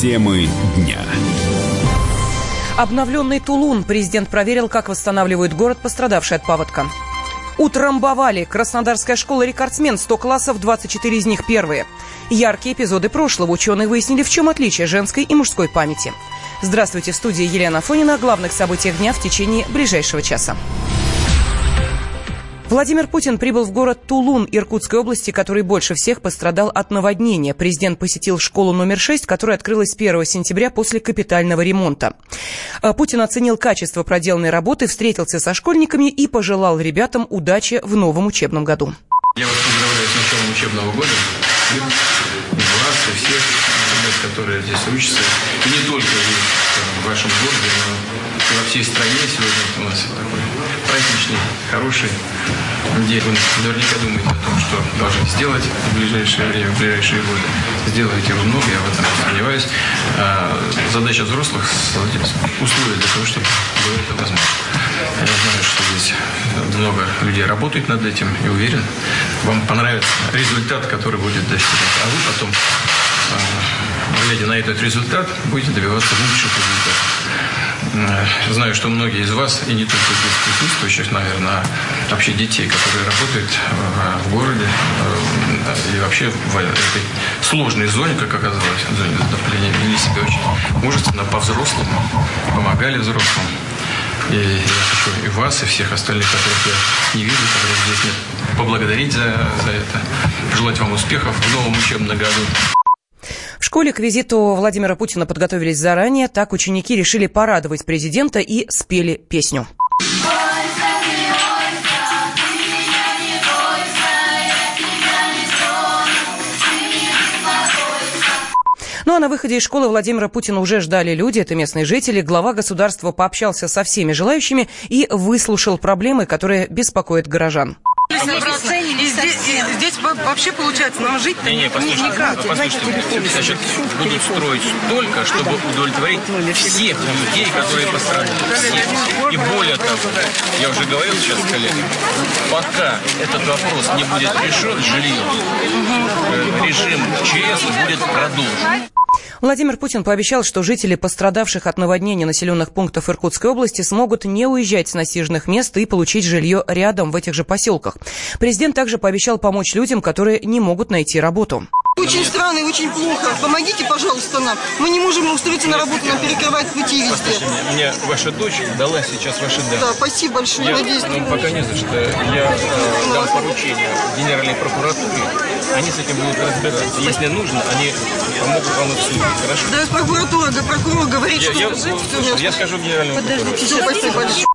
Темы дня. Обновленный Тулун. Президент проверил, как восстанавливают город, пострадавший от паводка. Утрамбовали. Краснодарская школа рекордсмен. 100 классов, 24 из них первые. Яркие эпизоды прошлого. Ученые выяснили, в чем отличие женской и мужской памяти. Здравствуйте, в студии Елена Фонина. О главных событиях дня в течение ближайшего часа. Владимир Путин прибыл в город Тулун Иркутской области, который больше всех пострадал от наводнения. Президент посетил школу номер 6, которая открылась 1 сентября после капитального ремонта. А Путин оценил качество проделанной работы, встретился со школьниками и пожелал ребятам удачи в новом учебном году. Я вас поздравляю с началом учебного года. И вас, и всех ребят, которые здесь учатся. И не только в вашем городе, но во всей стране сегодня у нас такой праздничный, хороший день. Вы наверняка думаете о том, что должны сделать в ближайшее время, в ближайшие годы. Сделаете вы много, я в этом не сомневаюсь. А задача взрослых условия для того, чтобы было это возможно. Я знаю, что здесь много людей работают над этим и уверен, вам понравится результат, который будет достигнут. А вы потом глядя на этот результат, будете добиваться лучших результатов. Э, знаю, что многие из вас, и не только здесь присутствующих, наверное, а вообще детей, которые работают в, в городе э, и вообще в этой сложной зоне, как оказалось, зоне затопления, вели себя очень мужественно, по-взрослому, помогали взрослым. И я хочу и вас, и всех остальных, которых я не вижу, которых здесь нет, поблагодарить за, за это, желать вам успехов в новом учебном году. Школе к визиту Владимира Путина подготовились заранее. Так ученики решили порадовать президента и спели песню. Ну а на выходе из школы Владимира Путина уже ждали люди, это местные жители. Глава государства пообщался со всеми желающими и выслушал проблемы, которые беспокоят горожан. И здесь, и здесь вообще получается нам жить не, не, послушайте, никак. Послушайте, значит, будут строить только, чтобы удовлетворить всех людей, которые пострадали. Всех. И более того, я уже говорил сейчас коллегам, пока этот вопрос не будет решен, жилье, режим ЧС будет продолжен. Владимир Путин пообещал, что жители пострадавших от наводнения населенных пунктов Иркутской области смогут не уезжать с насиженных мест и получить жилье рядом в этих же поселках. Президент также пообещал помочь людям, которые не могут найти работу. Очень странно и очень плохо. Помогите, пожалуйста, нам. Мы не можем устроиться на работу, нам перекрывают пути везде. Мне ваша дочь дала сейчас ваши данные. Да, спасибо большое. Я, Надеюсь, ну, пока не за что. Я э, дам поручение Генеральной прокуратуре. Они с этим будут разбираться. Если нужно, они помогут вам следить. Хорошо? Да, прокуратура, да, прокурор говорит, я, что... Я, я, я скажу Генеральному Подождите, спасибо большое.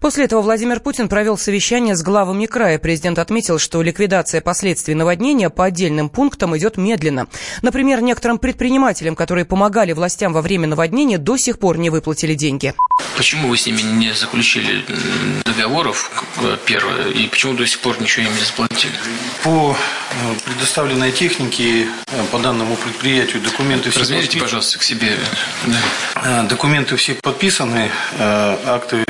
После этого Владимир Путин провел совещание с главами края. Президент отметил, что ликвидация последствий наводнения по отдельным пунктам идет медленно. Например, некоторым предпринимателям, которые помогали властям во время наводнения, до сих пор не выплатили деньги. Почему вы с ними не заключили договоров, первое, и почему до сих пор ничего им не заплатили? По э, предоставленной технике, э, по данному предприятию, документы все Размерите, пожалуйста, к себе. Да. Э, документы все подписаны, акты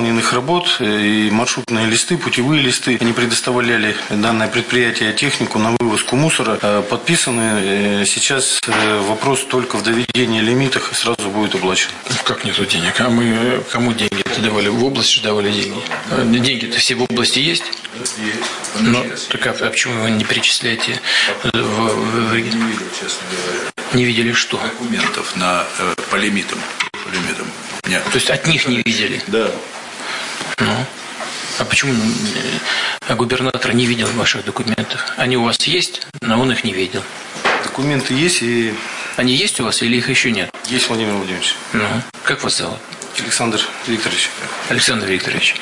выполненных работ и маршрутные листы, путевые листы. Они предоставляли данное предприятие технику на вывозку мусора. Подписаны. Сейчас вопрос только в доведении лимитах и сразу будет оплачен. Как нету денег? А мы кому деньги давали? В область давали деньги? Деньги-то все в области есть? Но, так а, а почему вы не перечисляете в, в, в... Не видел, честно говоря. Не видели что? Документов на, э, по лимитам. По лимитам. Нет. То есть от них не видели? Да. Ну, а почему а губернатор не видел ваших документов? Они у вас есть, но он их не видел. Документы есть и... Они есть у вас или их еще нет? Есть, Владимир Владимирович. Ну, как вас зовут? Александр Викторович. Александр Викторович,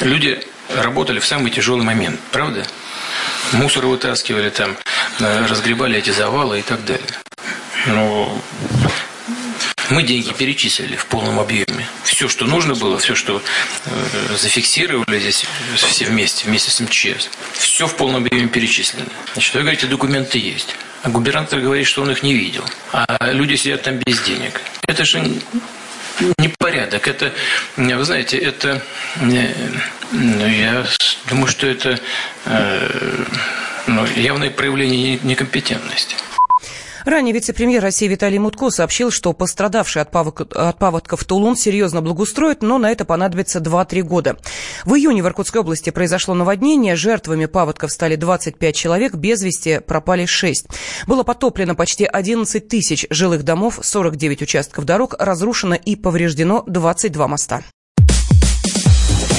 люди работали в самый тяжелый момент, правда? Мусор вытаскивали там, э, разгребали эти завалы и так далее. Но мы деньги перечислили в полном объеме. Все, что нужно было, все, что э, зафиксировали здесь все вместе, вместе с МЧС, все в полном объеме перечислено. Значит, вы говорите, документы есть. А губернатор говорит, что он их не видел. А люди сидят там без денег. Это же непорядок. Это, вы знаете, это, ну, я думаю, что это э, ну, явное проявление некомпетентности. Ранее вице-премьер России Виталий Мутко сообщил, что пострадавший от, паводок, от паводков Тулун серьезно благоустроит, но на это понадобится 2-3 года. В июне в Иркутской области произошло наводнение. Жертвами паводков стали 25 человек, без вести пропали 6. Было потоплено почти 11 тысяч жилых домов, 49 участков дорог, разрушено и повреждено 22 моста.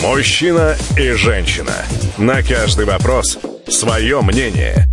Мужчина и женщина. На каждый вопрос свое мнение.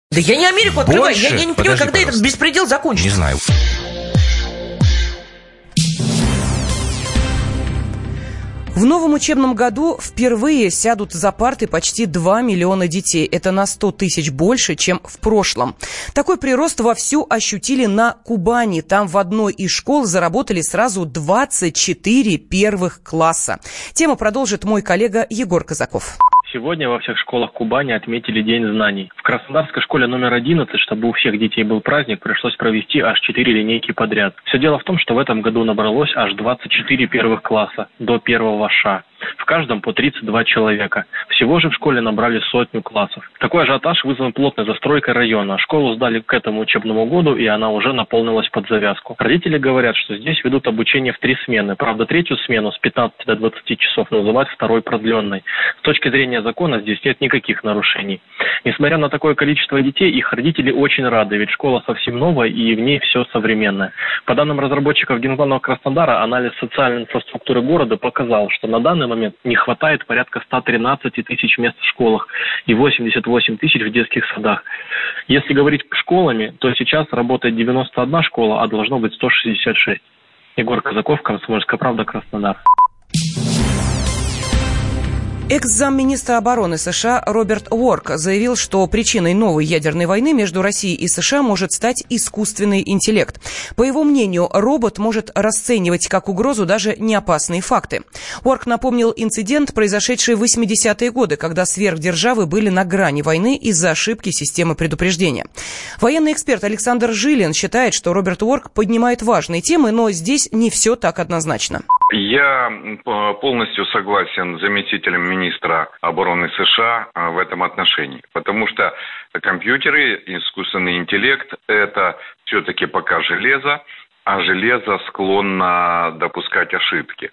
Да я не Америку открываю. Больше? Я, я не понимаю, Подожди, когда пожалуйста. этот беспредел закончится. Не знаю. В новом учебном году впервые сядут за парты почти 2 миллиона детей. Это на 100 тысяч больше, чем в прошлом. Такой прирост вовсю ощутили на Кубани. Там в одной из школ заработали сразу 24 первых класса. Тему продолжит мой коллега Егор Казаков. Сегодня во всех школах Кубани отметили День знаний. В Краснодарской школе номер 11, чтобы у всех детей был праздник, пришлось провести аж 4 линейки подряд. Все дело в том, что в этом году набралось аж 24 первых класса до первого ша. В каждом по 32 человека. Всего же в школе набрали сотню классов. Такой ажиотаж вызван плотной застройкой района. Школу сдали к этому учебному году, и она уже наполнилась под завязку. Родители говорят, что здесь ведут обучение в три смены. Правда, третью смену с 15 до 20 часов называют второй продленной. С точки зрения закона здесь нет никаких нарушений. Несмотря на такое количество детей, их родители очень рады, ведь школа совсем новая и в ней все современное. По данным разработчиков Генплана Краснодара, анализ социальной инфраструктуры города показал, что на данный момент не хватает порядка 113 тысяч мест в школах и 88 тысяч в детских садах. Если говорить школами, то сейчас работает 91 школа, а должно быть 166. Егор Казаков, Комсомольская правда, Краснодар. Экс-замминистра обороны США Роберт Уорк заявил, что причиной новой ядерной войны между Россией и США может стать искусственный интеллект. По его мнению, робот может расценивать как угрозу даже неопасные факты. Уорк напомнил инцидент, произошедший в 80-е годы, когда сверхдержавы были на грани войны из-за ошибки системы предупреждения. Военный эксперт Александр Жилин считает, что Роберт Уорк поднимает важные темы, но здесь не все так однозначно. Я полностью согласен с заместителем министра обороны США в этом отношении, потому что компьютеры, искусственный интеллект – это все-таки пока железо, а железо склонно допускать ошибки.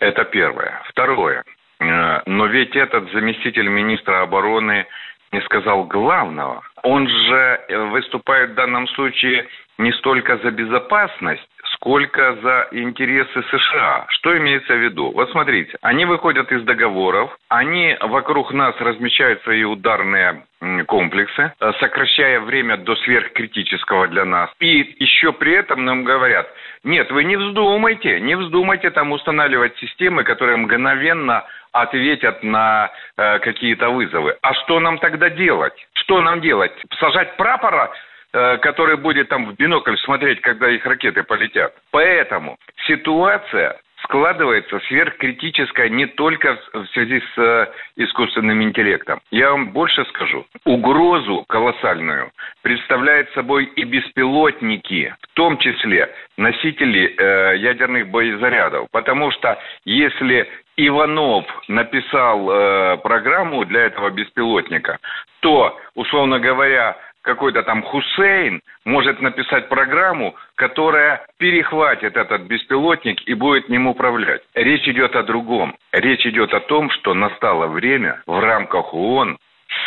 Это первое. Второе. Но ведь этот заместитель министра обороны не сказал главного. Он же выступает в данном случае не столько за безопасность, сколько за интересы США. Что имеется в виду? Вот смотрите, они выходят из договоров, они вокруг нас размещают свои ударные комплексы, сокращая время до сверхкритического для нас. И еще при этом нам говорят, нет, вы не вздумайте, не вздумайте там устанавливать системы, которые мгновенно ответят на э, какие-то вызовы. А что нам тогда делать? Что нам делать? Сажать прапора который будет там в бинокль смотреть, когда их ракеты полетят. Поэтому ситуация складывается сверхкритическая не только в связи с э, искусственным интеллектом. Я вам больше скажу. Угрозу колоссальную представляют собой и беспилотники, в том числе носители э, ядерных боезарядов. Потому что если Иванов написал э, программу для этого беспилотника, то, условно говоря, какой-то там Хусейн может написать программу, которая перехватит этот беспилотник и будет ним управлять. Речь идет о другом. Речь идет о том, что настало время в рамках ООН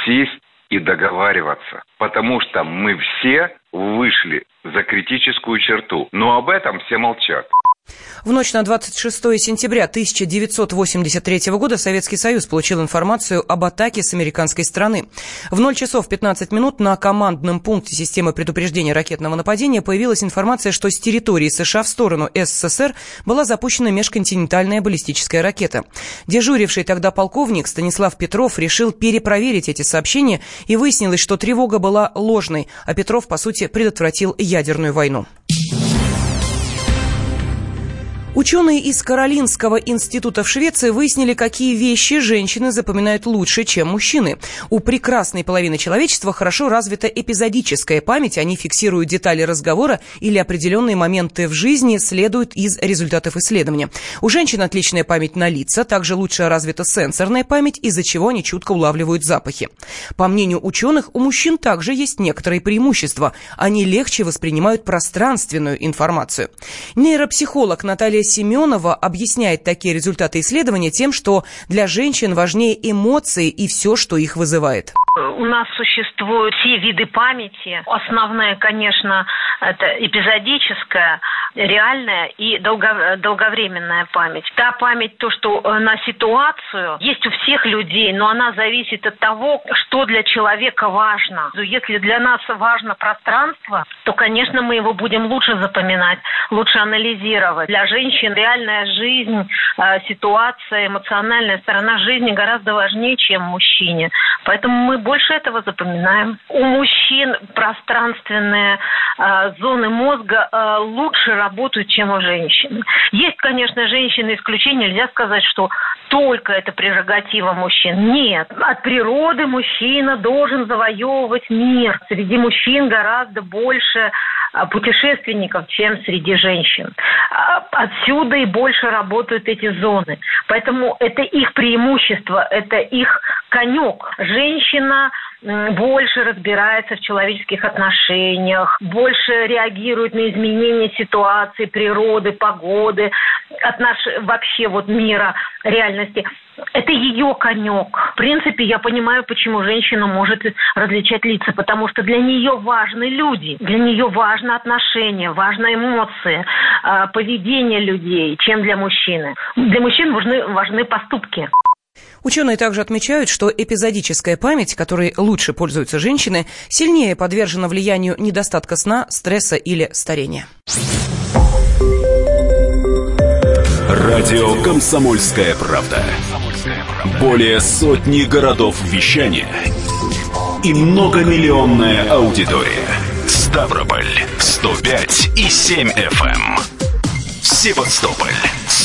сесть и договариваться. Потому что мы все вышли за критическую черту. Но об этом все молчат. В ночь на 26 сентября 1983 года Советский Союз получил информацию об атаке с американской стороны. В 0 часов 15 минут на командном пункте системы предупреждения ракетного нападения появилась информация, что с территории США в сторону СССР была запущена межконтинентальная баллистическая ракета. Дежуривший тогда полковник Станислав Петров решил перепроверить эти сообщения и выяснилось, что тревога была ложной, а Петров, по сути, предотвратил ядерную войну. Ученые из Каролинского института в Швеции выяснили, какие вещи женщины запоминают лучше, чем мужчины. У прекрасной половины человечества хорошо развита эпизодическая память. Они фиксируют детали разговора или определенные моменты в жизни, следуют из результатов исследования. У женщин отличная память на лица, также лучше развита сенсорная память, из-за чего они чутко улавливают запахи. По мнению ученых, у мужчин также есть некоторые преимущества. Они легче воспринимают пространственную информацию. Нейропсихолог Наталья Семенова объясняет такие результаты исследования тем, что для женщин важнее эмоции и все, что их вызывает. У нас существуют все виды памяти. Основная, конечно, это эпизодическая, реальная и долго, долговременная память. Та память, то, что э, на ситуацию, есть у всех людей, но она зависит от того, что для человека важно. Если для нас важно пространство, то, конечно, мы его будем лучше запоминать, лучше анализировать. Для женщин реальная жизнь, э, ситуация, эмоциональная сторона жизни гораздо важнее, чем мужчине. Поэтому мы больше этого запоминаем. У мужчин пространственные э, зоны мозга лучше работают, чем у женщин. Есть, конечно, женщины исключения. Нельзя сказать, что только это прерогатива мужчин. Нет. От природы мужчина должен завоевывать мир. Среди мужчин гораздо больше а, путешественников, чем среди женщин. А, отсюда и больше работают эти зоны. Поэтому это их преимущество, это их конек. Женщина больше разбирается в человеческих отношениях, больше реагирует на изменения ситуации, природы, погоды, от наш, вообще вот мира, реальности. Это ее конек. В принципе, я понимаю, почему женщина может различать лица, потому что для нее важны люди, для нее важно отношение, важны эмоции, а, поведение людей, чем для мужчины. Для мужчин важны, важны поступки. Ученые также отмечают, что эпизодическая память, которой лучше пользуются женщины, сильнее подвержена влиянию недостатка сна, стресса или старения. Радио «Комсомольская правда». Более сотни городов вещания и многомиллионная аудитория. Ставрополь 105 и 7 FM. Эм. Севастополь